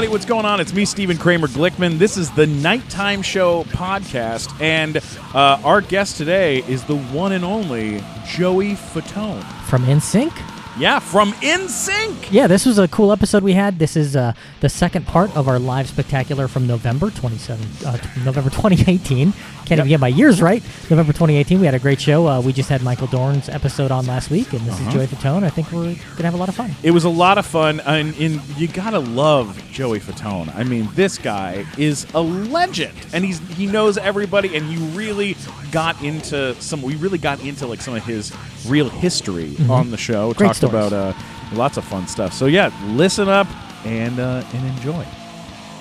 everybody. What's going on? It's me, Stephen Kramer Glickman. This is the Nighttime Show podcast, and uh, our guest today is the one and only Joey Fatone. from NSYNC. Yeah, from NSYNC. Yeah, this was a cool episode we had. This is uh, the second part of our live spectacular from November 27, uh, November 2018. Can't even get my years right. November 2018. We had a great show. Uh, we just had Michael Dorn's episode on last week, and this Uh-huh. is Joey Fatone. I think we're gonna have a lot of fun. It was a lot of fun, and, and you gotta love Joey Fatone. I mean, this guy is a legend, and he's he knows everybody. And you really got into some. We really got into like some of his real history on the show. Mm-hmm. Great Talked stories. about uh, lots of fun stuff. So yeah, listen up and uh, and enjoy.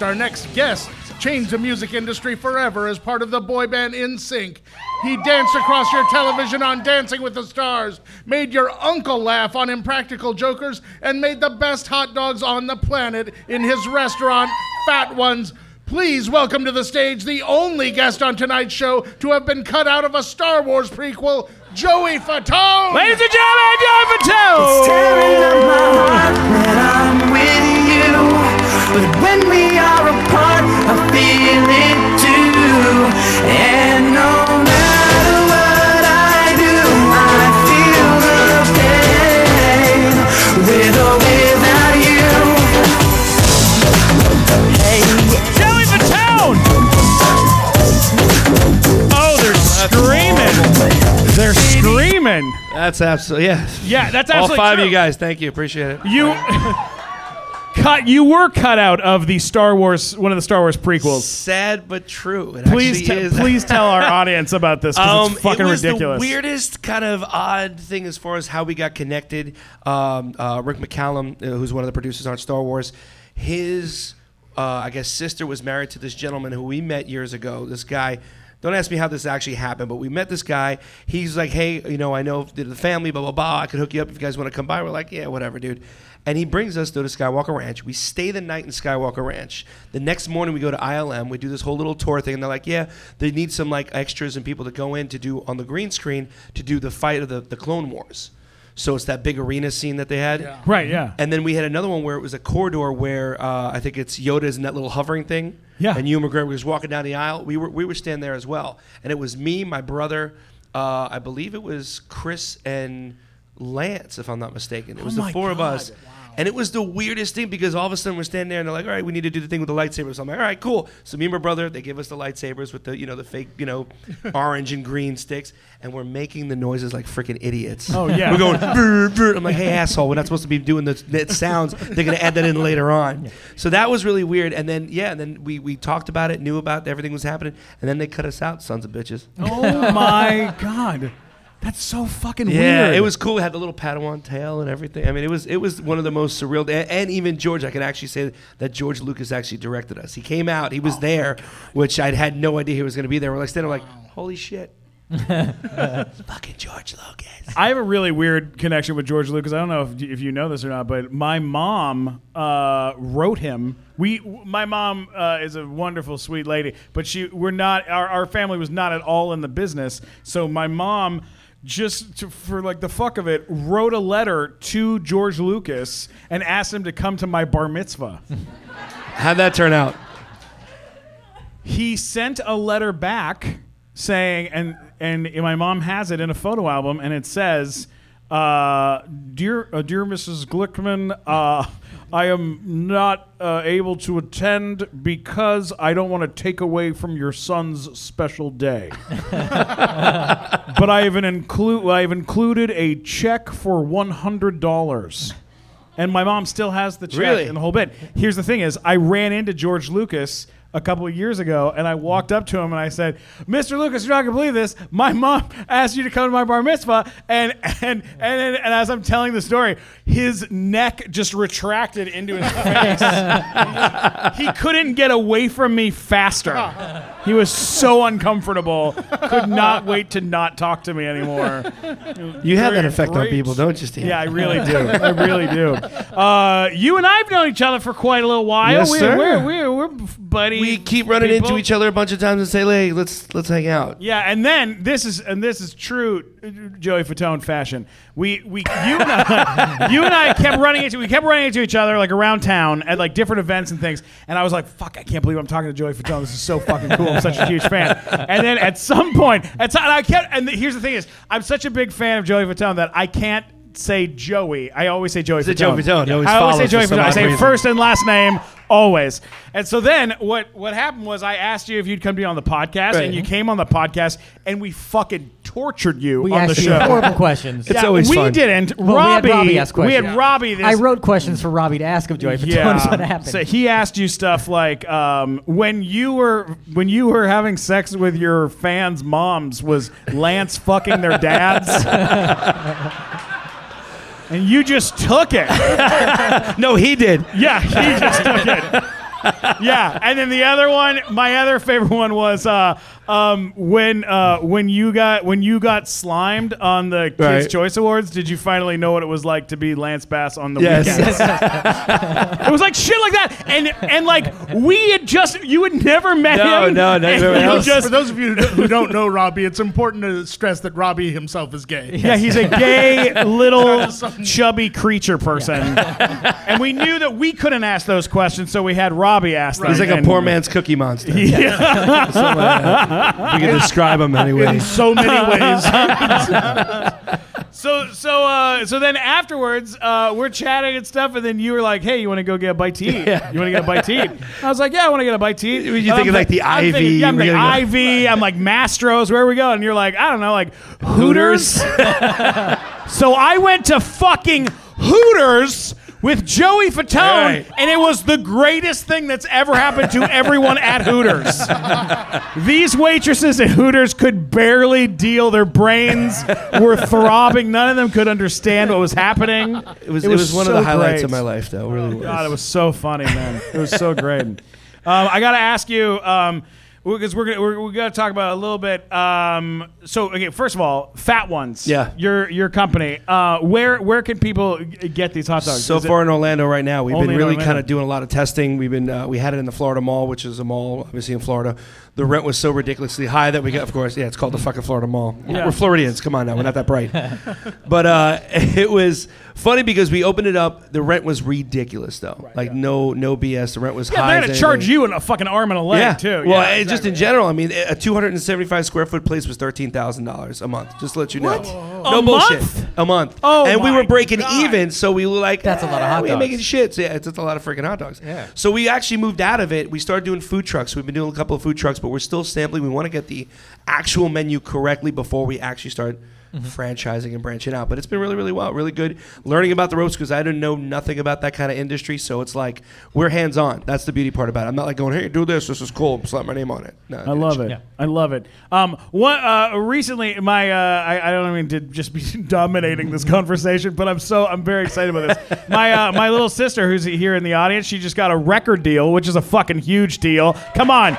Our next guest changed the music industry forever as part of the boy band NSYNC. He danced across your television on Dancing with the Stars, made your uncle laugh on Impractical Jokers, and made the best hot dogs on the planet in his restaurant, Fat Ones. Please welcome to the stage the only guest on tonight's show to have been cut out of a Star Wars prequel, Joey Fatone. Ladies and gentlemen, Joey Fatone. But when we are apart, I feel it too. And no matter what I do, I feel the pain with or without you. Hey, Joey Fatone! Oh, they're screaming. They're screaming. That's absolutely yeah. Yeah, that's All absolutely five true. of you guys, thank you, appreciate it. You cut. You were cut out of the Star Wars, one of the Star Wars prequels. Sad but true. It Please, actually te- is. please tell our audience about this because Um, it's fucking it was ridiculous. the weirdest kind of odd thing as far as how we got connected. Um, uh, Rick McCallum, uh, who's one of the producers on Star Wars, his uh, I guess sister was married to this gentleman who we met years ago. This guy. Don't ask me how this actually happened, but we met this guy. He's like, "Hey, you know, I know the family, blah blah blah. I could hook you up if you guys want to come by." We're like, "Yeah, whatever, dude." And he brings us to Skywalker Ranch. We stay the night in Skywalker Ranch. The next morning, we go to ILM. We do this whole little tour thing, and they're like, "Yeah, they need some like extras and people to go in to do on the green screen to do the fight of the, the Clone Wars." So it's that big arena scene that they had. Yeah. right? Yeah. And then we had another one where it was a corridor where uh, I think it's Yoda's in that little hovering thing. Yeah. And Ewan McGregor was walking down the aisle. We were we were standing there as well, and it was me, my brother, uh, I believe it was Chris and Lance, if I'm not mistaken. It was the Oh my four of God. us. And it was the weirdest thing because all of a sudden we're standing there and they're like, "All right, we need to do the thing with the lightsabers." So I'm like, "All right, cool." So me and my brother, they give us the lightsabers with the you know the fake you know orange and green sticks, and we're making the noises like freaking idiots. Oh, yeah. we're going. "Brr, brr." I'm like, "Hey asshole, we're not supposed to be doing the that sounds. They're gonna add that in later on." So that was really weird. And then yeah, and then we we talked about it, knew about it, everything was happening, and then they cut us out, sons of bitches. oh my god, that's so fucking Yeah, weird. Yeah, it was cool. It had the little Padawan tail and everything. I mean, it was it was one of the most surreal. And, and even George, I can actually say that George Lucas actually directed us. He came out, he was Oh there, which I had no idea he was going to be there. We're like standing there like, holy shit, fucking George Lucas. I have a really weird connection with George Lucas. I don't know if, if you know this or not, but my mom uh, wrote him. We, my mom uh, is a wonderful, sweet lady, but she, we're not. Our, our family was not at all in the business. So my mom, just to, for like the fuck of it, wrote a letter to George Lucas and asked him to come to my bar mitzvah. How'd that turn out? he sent a letter back saying and and my mom has it in a photo album and it says uh, dear uh, dear mrs glickman uh, i am not uh, able to attend because i don't want to take away from your son's special day but i have an include i've included a check for $100 and my mom still has the check Really? and the whole bit. Here's the thing: is I ran into George Lucas a couple of years ago, and I walked up to him and I said, "Mr. Lucas, you're not gonna believe this. My mom asked you to come to my bar mitzvah," and and and and, as I'm telling the story, his neck just retracted into his face. he couldn't get away from me faster. He was so uncomfortable. Could not wait to not talk to me anymore. You have that Great, effect on people, don't you, Steve? Yeah, I really do. I really do. Uh, you and I have known each other for quite a little while. Yes, we're, sir. We're, we're, we're buddies. We keep running people. into each other a bunch of times and say, "Hey, let's let's hang out." Yeah, and then this is and this is true Joey Fatone fashion. We we you and I, you and I kept running into we kept running into each other like around town at like different events and things. And I was like, "Fuck, I can't believe I'm talking to Joey Fatone. This is so fucking cool. I'm such a huge fan." And then at some point, at some, and I kept and here's the thing is, I'm such a big fan of Joey Fatone that I can't say Joey. I always say Joey Say Fatone. Joey Fatone. He always I always say follows Joey for some Fatone. I odd say reason. first and last name always. And so then what what happened was I asked you if you'd come be on the podcast, Right. and you came on the podcast, and we fucking tortured you We on the asked you show. horrible questions. It's always we fun. didn't. Well, we had Robbie, Robbie ask we had questions. Robbie. This, I wrote questions for Robbie to ask of Joey Fatone. is what happened. So he asked you stuff like um, when you were when you were having sex with your fans' moms, was Lance fucking their dads? and you just took it. No, he did. Yeah, he just took it. Yeah, and then the other one, my other favorite one was uh, um, when uh, when you got when you got slimed on the Kids Right. Choice Awards. Did you finally know what it was like to be Lance Bass on the Yes. weekend? it was like shit like that, and and like we had just you had never met No, him. no, no, and no, you no. just For those of you who don't- know Robbie, it's important to stress that Robbie himself is gay. Yeah, he's a gay little chubby creature person, and we knew that we couldn't ask those questions, so we had Robbie ask them. He's like a and- poor man's cookie monster. Yeah. Something like that. We can describe him anyway. In so many ways. So so uh, so then afterwards, uh, we're chatting and stuff, and then you were like, "Hey, you want to go get a bite to eat? Yeah. You want to get a bite to eat?" I was like, "Yeah, I want to get a bite to eat." You And I'm thinking like the I'm Ivy? thinking- yeah, I'm We're like gonna go- Ivy. I'm like Mastro's. Where are we going? And you're like, I don't know, like Hooters. so I went to fucking Hooters. With Joey Fatone, Right. and it was the greatest thing that's ever happened to everyone at Hooters. These waitresses at Hooters could barely deal. Their brains were throbbing. None of them could understand what was happening. It was, it was, one of the highlights great. of my life, though. It really was. God, it was so funny, man. It was so great. Um, I got to ask you, um, because we're gonna we're, we got to talk about a little bit. Um, so, okay, first of all, Fat Ones. Yeah. Your your company. Uh, where where can people g- get these hot dogs? So Is far in Orlando right now, we've been really kind of doing a lot of testing. We've been uh, we had it in the Florida Mall, which is a mall obviously in Florida. The rent was so ridiculously high that we got, of course, yeah, it's called the fucking Florida Mall. Yeah. We're Floridians, come on now, we're not that bright. but uh, it was funny because we opened it up. The rent was ridiculous though, like no no BS. The rent was yeah, high. they're gonna charge you in a fucking arm and a leg Yeah, too. Well, yeah, and just in general, I mean, a 275 square foot place was thirteen thousand dollars a month. Just to let you know. What? No A bullshit. month? A month. Oh and we were breaking God. even, so we were like, That's a lot of "Eh, hot we ain't dogs." making shit. So, yeah, it's, it's a lot of freaking hot dogs. Yeah. So we actually moved out of it. We started doing food trucks. We've been doing a couple of food trucks, but we're still sampling. We want to get the actual menu correctly before we actually start. Mm-hmm. Franchising and branching out, but it's been really, really well, really good. Learning about the ropes because I didn't know nothing about that kind of industry, so it's like we're hands on. That's the beauty part about it. I'm not like going, "Hey, do this. This is cool. Slap my name on it." No, I love it. Yeah. I love it. Um, what uh, recently, my uh, I, I don't mean to just be dominating this conversation, but I'm so I'm very excited about this. My uh, my little sister, who's here in the audience, she just got a record deal, which is a fucking huge deal. Come on,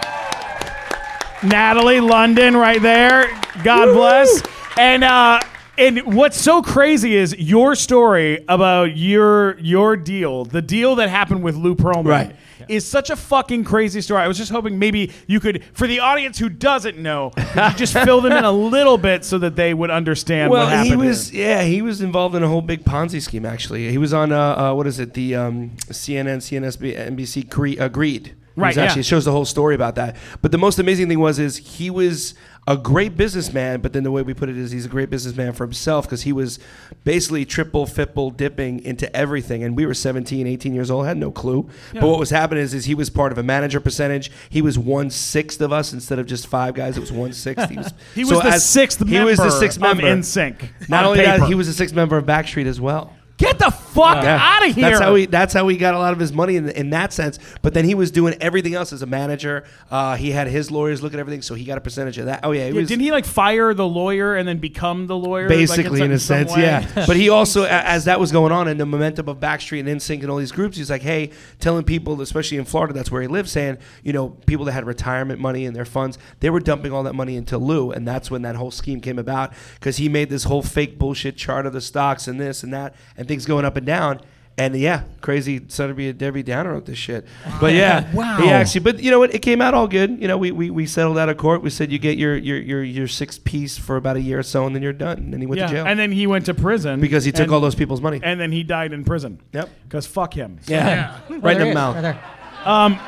Natalie London, right there. God bless. And uh, and what's so crazy is your story about your your deal, the deal that happened with Lou Pearlman Right. is such a fucking crazy story. I was just hoping maybe you could, for the audience who doesn't know, could you just fill them in a little bit so that they would understand well, what happened. he was here. yeah, he was involved in a whole big Ponzi scheme. Actually, he was on uh, uh what is it, the um, CNN, CNBC, NBC Gre- uh, Greed. Right, actually yeah. it shows the whole story about that. But the most amazing thing was is he was a great businessman, but then the way we put it is he's a great businessman for himself because he was basically triple, fipple dipping into everything. And we were 17, 18 years old, had no clue. But what was happening is, is he was part of a manager percentage. He was one sixth of us instead of just five guys. It was one sixth. He was, He so was the as- sixth He member was the sixth member. NSYNC. Not on only that, he was a sixth member of Backstreet as well. Get the fuck out of here. That's how he. That's how he got a lot of his money in, in that sense. But then he was doing everything else as a manager. Uh, he had his lawyers look at everything, so he got a percentage of that. Oh yeah, he Yeah, was didn't he like fire the lawyer and then become the lawyer? like, basically in a sense, way? yeah. But he also, as that was going on, in the momentum of Backstreet and NSYNC and all these groups, he's like, hey, telling people, especially in Florida, that's where he lives, saying, you know, people that had retirement money in their funds, they were dumping all that money into Lou, and that's when that whole scheme came about because he made this whole fake bullshit chart of the stocks and this and that and things going up and down. And yeah, crazy son of a Debbie Downer wrote this shit. But yeah, Wow. he actually. But you know what? It came out all good. You know, we, we, we settled out of court. We said you get your your your your sixth piece for about a year or so, and then you're done. And then he went yeah. to jail And then he went to prison because he took and, all those people's money. And then he died in prison. Yep. Because fuck him. Yeah. Right Right in the mouth. right there. Um,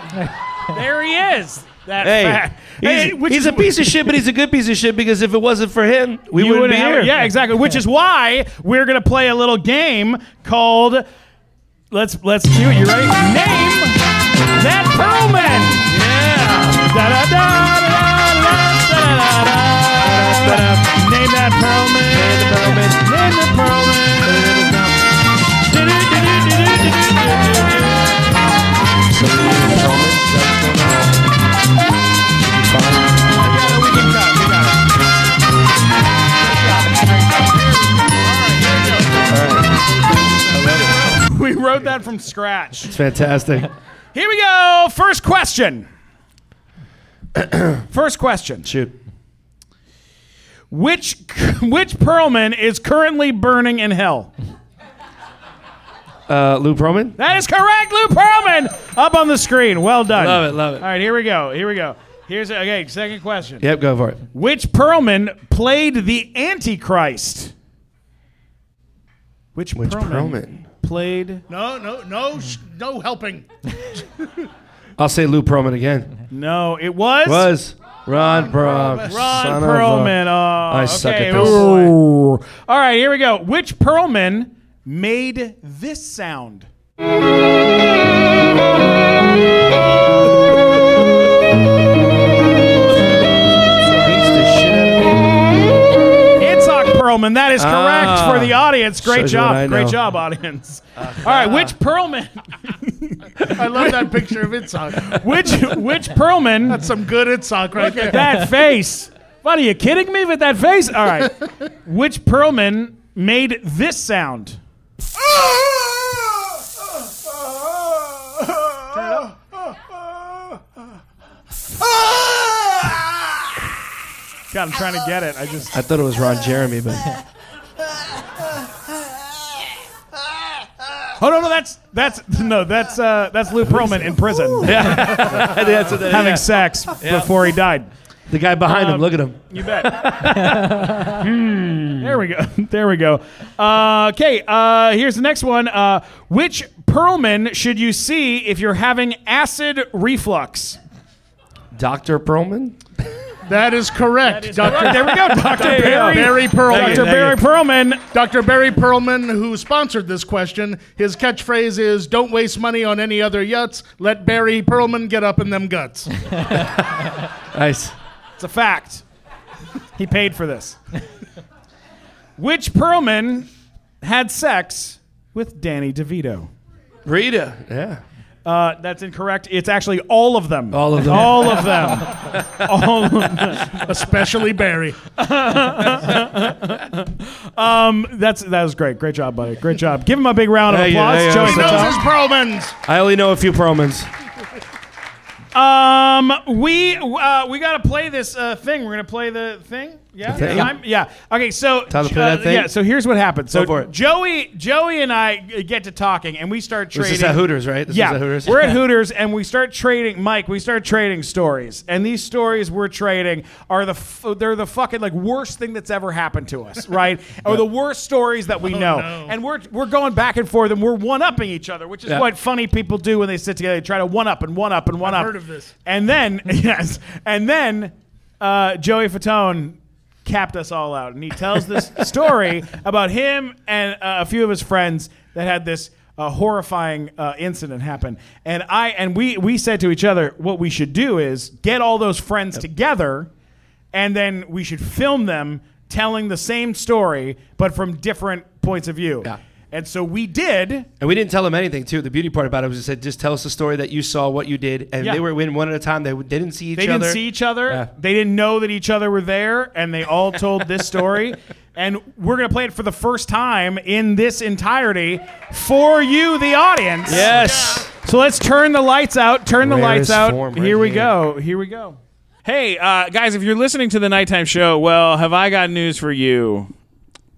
there he is. That Hey, fat. he's, Hey, he's is- a piece of shit, but he's a good piece of shit because if it wasn't for him, we wouldn't wouldn't be here. Yeah, exactly. Which is why we're gonna play a little game called Let's let's do it. You ready? Name that Pearlman. Scratch. It's fantastic. Here we go. First question. First question. Shoot. Which which Perlman is currently burning in hell? Uh, Lou Pearlman? That is correct, Lou Pearlman. Up on the screen. Well done. Love it, love it. All right, here we go. Here we go. Here's okay. Second question. Yep, go for it. Which Perlman played the Antichrist? Which, Which Perlman, Pearlman? Played? No, no, no, sh- no helping. I'll say Lou Pearlman again. No, it was Was Ron Perlman. Ron Son of a- Perlman. Oh, I suck okay. at this. Ooh. All right, here we go. Which Perlman made this sound? Perlman. That is correct Ah. for the audience. Great Shows you what job. Great job, audience. All right, which Perlman? I love that picture of Itzhak. Which which Perlman? That's some good Itzhak right there. that face. What are you kidding me with that face? All right. Which Perlman made this sound? God, I'm trying to get it. I just I thought it was Ron Jeremy, but Oh no, no, that's that's no, that's uh that's Lou Pearlman in prison that's what that- having yeah. sex before he died. the guy behind Um, him. Look at him. You bet. Hmm, there we go. There we go. Uh, okay, uh, here's the next one. Uh, which Perlman should you see if you're having acid reflux? Doctor Perlman. That is correct. Dr. There we go, Dr. Barry. Barry Perlman. Dr. Barry Perlman. Dr. Barry Perlman, who sponsored this question, his catchphrase is "Don't waste money on any other yuts. Let Barry Perlman get up in them guts." Nice. It's a fact. He paid for this. Which Perlman had sex with Danny DeVito? Rita. Yeah. Uh, that's incorrect. It's actually all of them. All of them. All of them. all of them. Especially Barry. Um, that's that was great. Great job, buddy. Great job. Give him a big round of There you- applause. there you Joey go. He knows Fatone. his Perlmans. I only know a few Perlmans. Um, we uh, we gotta play this uh, thing. We're gonna play the thing. Yeah, thing? Time? yeah. Okay, so Time to play uh, that thing? Yeah. So here's what happened. So Go for it. Joey, Joey, and I get to talking, and we start This trading. is at Hooters, right? This yeah, is at Hooters. we're at Hooters, and we start trading. Mike, we start trading stories, and these stories we're trading are the f- they're the fucking like worst thing that's ever happened to us, right? Or the worst stories that we know, no. and we're we're going back and forth, and we're one upping each other, which is Yeah. what funny people do when they sit together. They try to one up and one up and one up. heard of this. And then yes, and then uh, Joey Fatone capped us all out, and he tells this story about him and uh, a few of his friends that had this uh, horrifying uh, incident happen. And I and we we said to each other, what we should do is get all those friends together, and then we should film them telling the same story but from different points of view. Yeah. And so we did. And we didn't tell them anything too. The beauty part about it was just said, just tell us the story that you saw, what you did, and Yeah. they were in one at a time. They, they didn't see each other. They other. didn't see each other. Yeah. They didn't know that each other were there, and they all told this story. and we're gonna play it for the first time in this entirety for you, the audience. Yes. So let's turn the lights out. Turn the lights out. form right here we here. go. Here we go. Hey, uh, guys, if you're listening to the nighttime show, well, have I got news for you?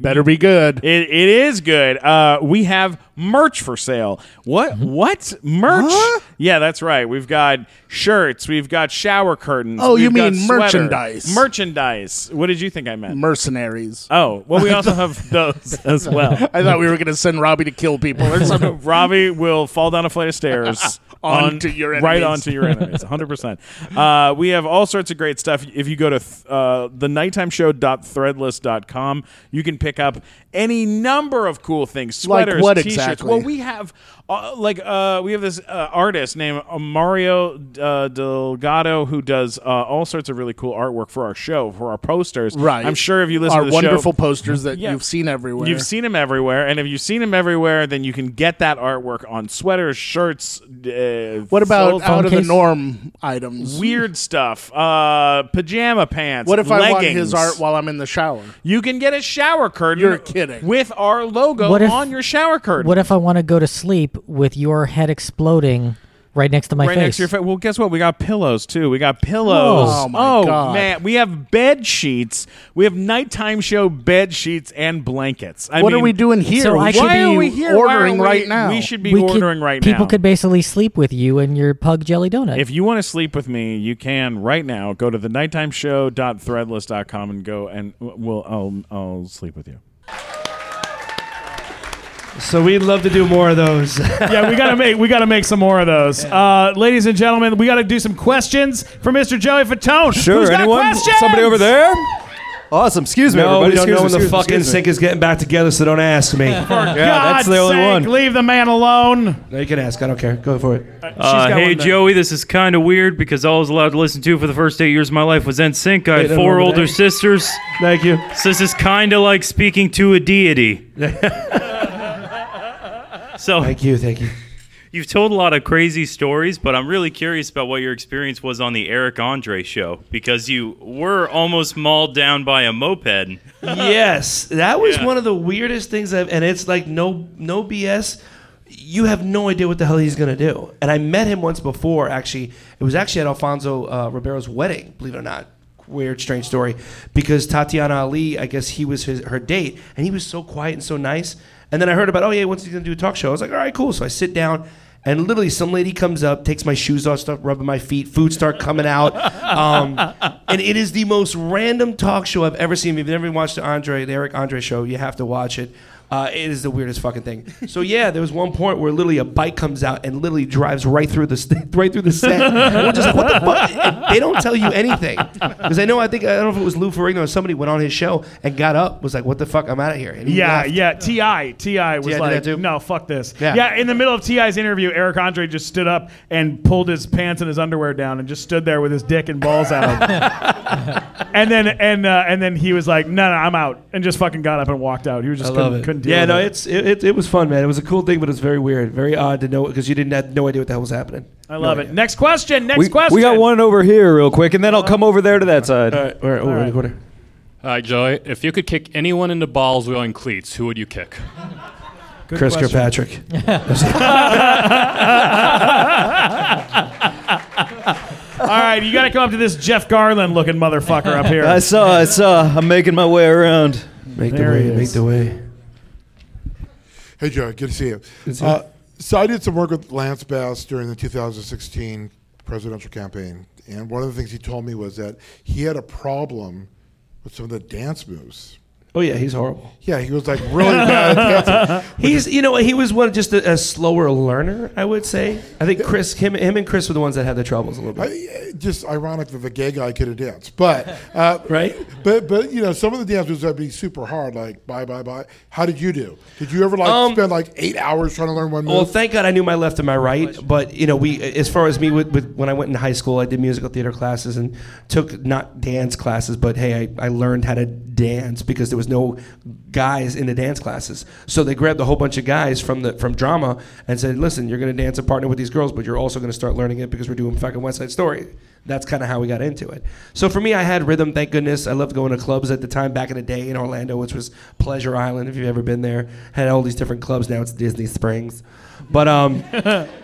Better be good. It, it is good. Uh, we have merch for sale. What? What merch? Huh? Yeah, that's right. We've got shirts. We've got shower curtains. Oh, you mean sweater. merchandise. Merchandise. What did you think I meant? Mercenaries. oh, well, we also have those as well. I thought we were going to send Robbie to kill people or something. Robbie will fall down a flight of stairs Onto your right onto your enemies, 100. percent uh, We have all sorts of great stuff. If you go to th- uh, the nighttimeshow.threadless.com, you can pick up any number of cool things, Like sweaters, what t-shirts. exactly? Well, we have uh, like uh, we have this uh, artist named uh, Mario uh, Delgado who does uh, all sorts of really cool artwork for our show, for our posters. Right. I'm sure if you listen Our to the wonderful show, posters that Yeah. you've seen everywhere. You've seen him everywhere, and if you've seen him everywhere, then you can get that artwork on sweaters, shirts. Uh, what about out of the norm items? weird stuff? Uh, pajama pants. What if I want leggings. his art while I'm in the shower? You can get a shower curtain. You're kidding. With our logo What if- on your shower curtain. What if I want to go to sleep with your head exploding right next to my right face? next to your face. Well, guess what? We got pillows too. We got pillows. Oh, my oh, God. man, we have bed sheets. We have nighttime show bed sheets and blankets. I what mean, are we doing here? So I we should should Why are be we here? Why ordering are we- right now. We should be We could- ordering right now. People could basically sleep with you and your pug jelly donut. If you want to sleep with me, you can right now. Go to the nighttimeshow.threadless.com and go and we'll I'll, I'll sleep with you. So we'd love to do more of those. yeah, we gotta make we gotta make some more of those, uh, ladies and gentlemen. We gotta do some questions for Mr. Joey Fatone. Sure, Who's got anyone? questions? Somebody over there? Awesome. Excuse me, no, everybody. we don't Excuse know me, when the excuse me, fucking excuse me. sync is getting back together, so don't ask me. For Yeah, that's God's the only sake, one. leave the man alone. no, you can ask. I don't care. Go for it. She's Uh, got hey one there. Joey, this is kind of weird because all I was allowed to listen to for the first eight years of my life was NSYNC. I Wait, had no, four no, no, older no. sisters, Thank you. so this is kind of like speaking to a deity. so Thank you. Thank you. you've told a lot of crazy stories, but I'm really curious about what your experience was on the Eric Andre show because you were almost mauled down by a moped. yes, that was Yeah. one of the weirdest things I've, and it's like no no BS. You have no idea what the hell he's gonna do. And I met him once before. Actually, it was actually at Alfonso uh, Ribeiro's wedding. Believe it or not, weird, strange story. Because Tatiana Ali, I guess he was his, her date, and he was so quiet and so nice. And then I heard about, oh yeah, when's he gonna do a talk show? I was like, all right, cool. So I sit down. And literally, some lady comes up, takes my shoes off, start rubbing my feet. Food start coming out, um, and it is the most random talk show I've ever seen. If you've never watched the Andre, the Eric Andre show, you have to watch it. Uh, it is the weirdest fucking thing. So yeah, there was one point where literally a bike comes out and literally drives right through the st- right through the set. We're just like, what the fuck? And they don't tell you anything because I know. I think I don't know if it was Lou Ferrigno or somebody went on his show and got up, was like, what the fuck? I'm out of here. And he Yeah, left. yeah. T.I., T.I. was did like, no, fuck this. Yeah. yeah. In the middle of T.I.'s interview, Eric Andre just stood up and pulled his pants and his underwear down and just stood there with his dick and balls out. and then and uh, and then he was like, no, no, I'm out, and just fucking got up and walked out. He was I just love couldn't, it. couldn't deal yeah, with no, it. it's it, it, it was fun, man. It was a cool thing, but it was very weird, very odd to know because you didn't have no idea what the hell was happening. I love No it. idea. Next question. Next We, question. we got one over here real quick, and then I'll uh, come over there to that side. All right, all right, oh, right. corner. All right, Joey. If you could kick anyone in the balls wearing cleats, who would you kick? Good Chris question. Kirkpatrick. All right, you got to come up to this Jeff Garlin looking motherfucker up here. I saw, I saw. I'm making my way around. Make the way, make the way. Hey, Joe. Good to see you. Uh, so I did some work with Lance Bass during the 2016 presidential campaign, and one of the things he told me was that he had a problem with some of the dance moves. Oh yeah, he's horrible. Yeah, he was like really bad. He's you know he was one just a, a slower learner, I would say. I think Chris, him, him and Chris were the ones that had the troubles a little bit. I, just ironic that the gay guy could have danced, but uh, Right? But but you know some of the dance moves would be super hard, like bye bye bye. How did you do? Did you ever like Um, spend like eight hours trying to learn one move? Well, thank God I knew my left and my right. But you know, we as far as me with, with when I went in high school, I did musical theater classes and took not dance classes, but hey, I, I learned how to dance because there was no guys in the dance classes. So they grabbed a whole bunch of guys from the from drama and said, "Listen, you're going to dance and partner with these girls, but you're also going to start learning it because we're doing fucking West Side Story." That's kind of how we got into it. So for me, I had rhythm. Thank goodness. I loved going to clubs at the time back in the day in Orlando, which was Pleasure Island. If you've ever been there, had all these different clubs. Now it's Disney Springs, but um.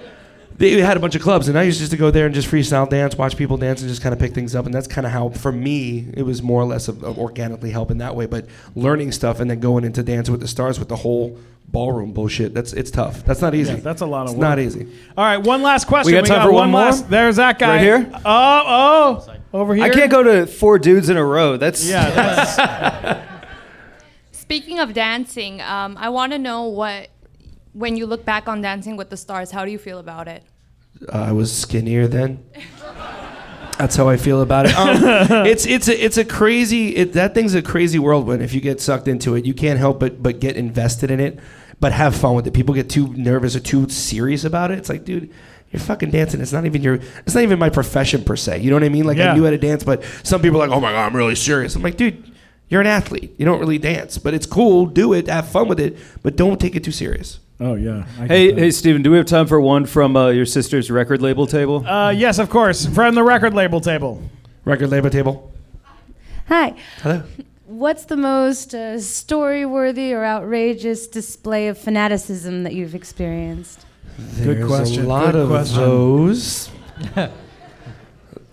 they had a bunch of clubs, and I used to just to go there and just freestyle dance, watch people dance, and just kind of pick things up. And that's kind of how, for me, it was more or less of, of organically helping that way. But learning stuff and then going into Dance with the Stars with the whole ballroom bullshit, that's it's tough. That's not easy. Yeah, that's a lot of It's work. not easy. All right, one last question. We got time for one more? last- There's that guy. Right here? Oh, oh. Over here. I can't go to four dudes in a row. That's Yeah, that's, Speaking of dancing, um, I want to know what, when you look back on Dancing with the Stars, how do you feel about it? Uh, I was skinnier then. That's how I feel about it. Um, it's it's a it's a crazy it, that thing's a crazy whirlwind. If you get sucked into it, you can't help but but get invested in it, but have fun with it. People get too nervous or too serious about it. It's like, dude, you're fucking dancing. It's not even your. It's not even my profession per se. You know what I mean? Like Yeah. I knew how to dance, but some people are like, oh my god, I'm really serious. I'm like, dude. You're an athlete. You don't really dance, but it's cool. Do it. Have fun with it, but don't take it too serious. Oh, yeah. I Hey, hey, Steven, do we have time for one from uh, your sister's record label table? Uh, yes, of course. From the record label table. Record label table. Hi. Hello. What's the most uh, story worthy or outrageous display of fanaticism that you've experienced? Good There's question. A lot Good of question. those.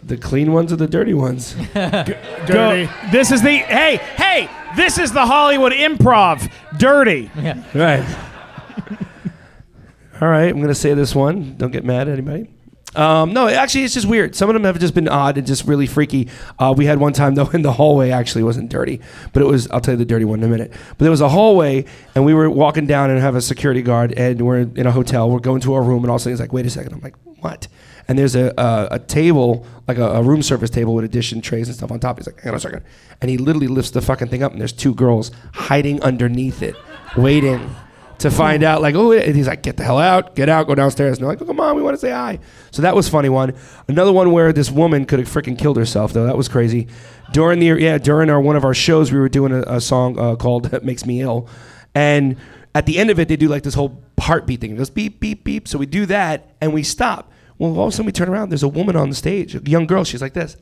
the clean ones or the dirty ones? Dirty. Go. This is the hey hey. This is the Hollywood Improv. Dirty. Yeah. right. All right, I'm gonna say this one. Don't get mad at anybody. Um, no, actually, it's just weird. Some of them have just been odd and just really freaky. Uh, we had one time though in the hallway. Actually, wasn't dirty, but it was. I'll tell you the dirty one in a minute. But there was a hallway, and we were walking down and have a security guard, and we're in a hotel. We're going to our room, and all of a sudden he's like, "Wait a second. I'm like, "What?" And there's a a, a table, like a, a room service table with addition trays and stuff on top. He's like, "Hang on a second. and he literally lifts the fucking thing up, and there's two girls hiding underneath it, waiting to find out, like, oh, and he's like, get the hell out, get out, go downstairs. And they're like, oh, come on, we want to say hi. So that was funny one. Another one where this woman could have freaking killed herself, though. That was crazy. During the yeah, during our one of our shows, we were doing a, a song uh, called "Makes Me Ill," and at the end of it, they do like this whole heartbeat thing. It goes beep beep beep. So we do that, and we stop. Well, all of a sudden we turn around. There's a woman on the stage, a young girl. She's like this.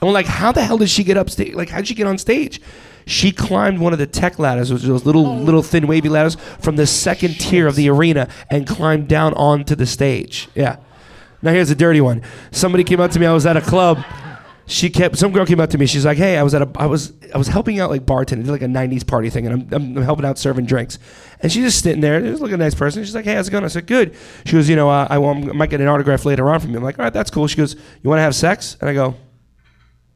And we're like, how the hell did she get up stage? Like, how'd she get on stage? She climbed one of the tech ladders, which are those little, little thin, wavy ladders, from the second tier of the arena and climbed down onto the stage. Yeah. Now here's a dirty one. Somebody came up to me. I was at a club. She kept. Some girl came up to me. She's like, "Hey, I was at a. I was. I was helping out like bartending, like a '90s party thing, and I'm, I'm, I'm helping out serving drinks." And she's just sitting there. She was like a nice person. She's like, "Hey, how's it going?" I said, "Good." She goes, "You know, uh, I, want, I might get an autograph later on from you." I'm like, "All right, that's cool." She goes, "You want to have sex?" And I go,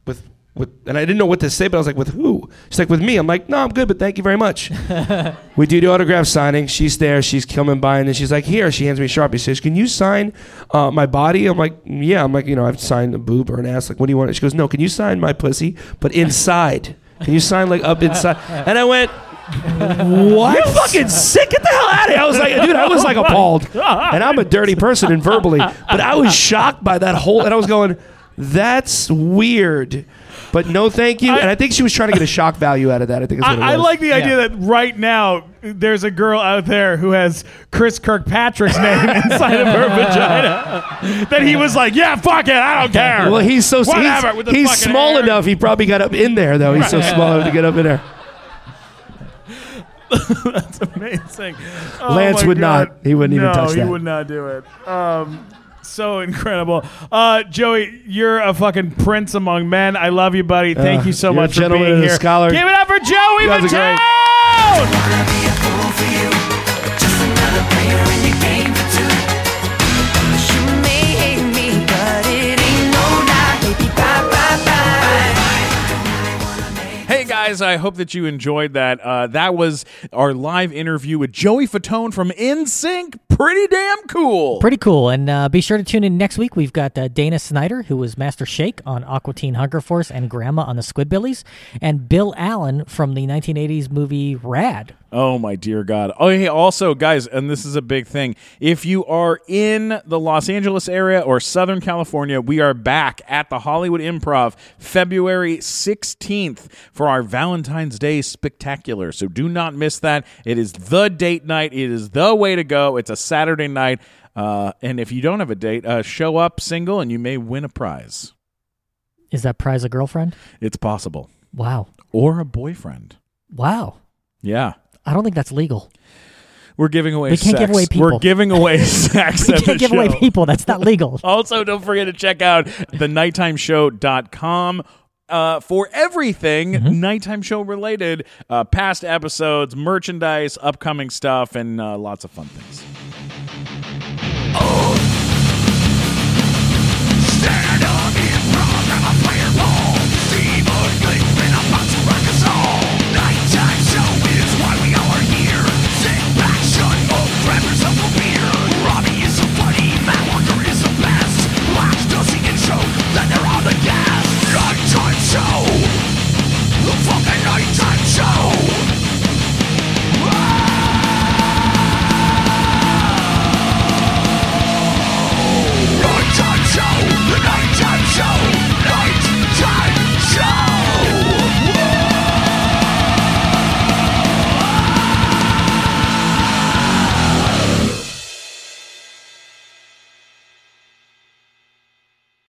with with and I didn't know what to say, but I was like, with who? She's like, with me. I'm like, no, I'm good, but thank you very much. we do the autograph signing. She's there. She's coming by, and then she's like, here. She hands me a sharpie. She says, can you sign uh, my body? I'm like, yeah. I'm like, you know, I've signed a boob or an ass. Like, what do you want? She goes, no. Can you sign my pussy, but inside? Can you sign like up inside? And I went. What? You fucking sick? Get the hell out of here! I was like, dude, I was like appalled, and I'm a dirty person and verbally, but I was shocked by that whole, and I was going, "That's weird." But no, thank you. and I think she was trying to get a shock value out of that. I think is what it was. I, I like the idea that right now there's a girl out there who has Chris Kirkpatrick's name inside of her vagina. That he was like, yeah, fuck it, I don't care. Well, he's so Whatever, he's, with the he's small hair. enough. He probably got up in there though. He's so small enough to get up in there. That's amazing. Oh Lance would God. not. He wouldn't even touch that. no, he would not do it. Um, so incredible. Uh, Joey, you're a fucking prince among men. I love you, buddy. Thank Uh, you so you're a much for gentleman being and a here. scholar. Give it up for Joey guys are great. Guys, I hope that you enjoyed that. Uh, that was our live interview with Joey Fatone from NSYNC. Pretty damn cool. Pretty cool. And uh, be sure to tune in next week. We've got uh, Dana Snyder, who was Master Shake on Aqua Teen Hunger Force and Grandma on the Squidbillies, and Bill Allen from the 1980s movie Rad. Oh my dear God! Oh, hey, also, guys, and this is a big thing. If you are in the Los Angeles area or Southern California, we are back at the Hollywood Improv February 16th for our Valentine's Day spectacular. So do not miss that. It is the date night. It is the way to go. It's a Saturday night, uh, and if you don't have a date, uh, show up single, and you may win a prize. Is that prize a girlfriend? It's possible, Wow. or a boyfriend. Wow. Yeah. I don't think that's legal. We're giving away. We can't sex. give away people. We're giving away sex. We can't give away people. That's not legal. Also, don't forget to check out the nighttimeshow.com. Uh, for everything Mm-hmm. nighttime show related, uh, past episodes, merchandise, upcoming stuff, and uh, lots of fun things.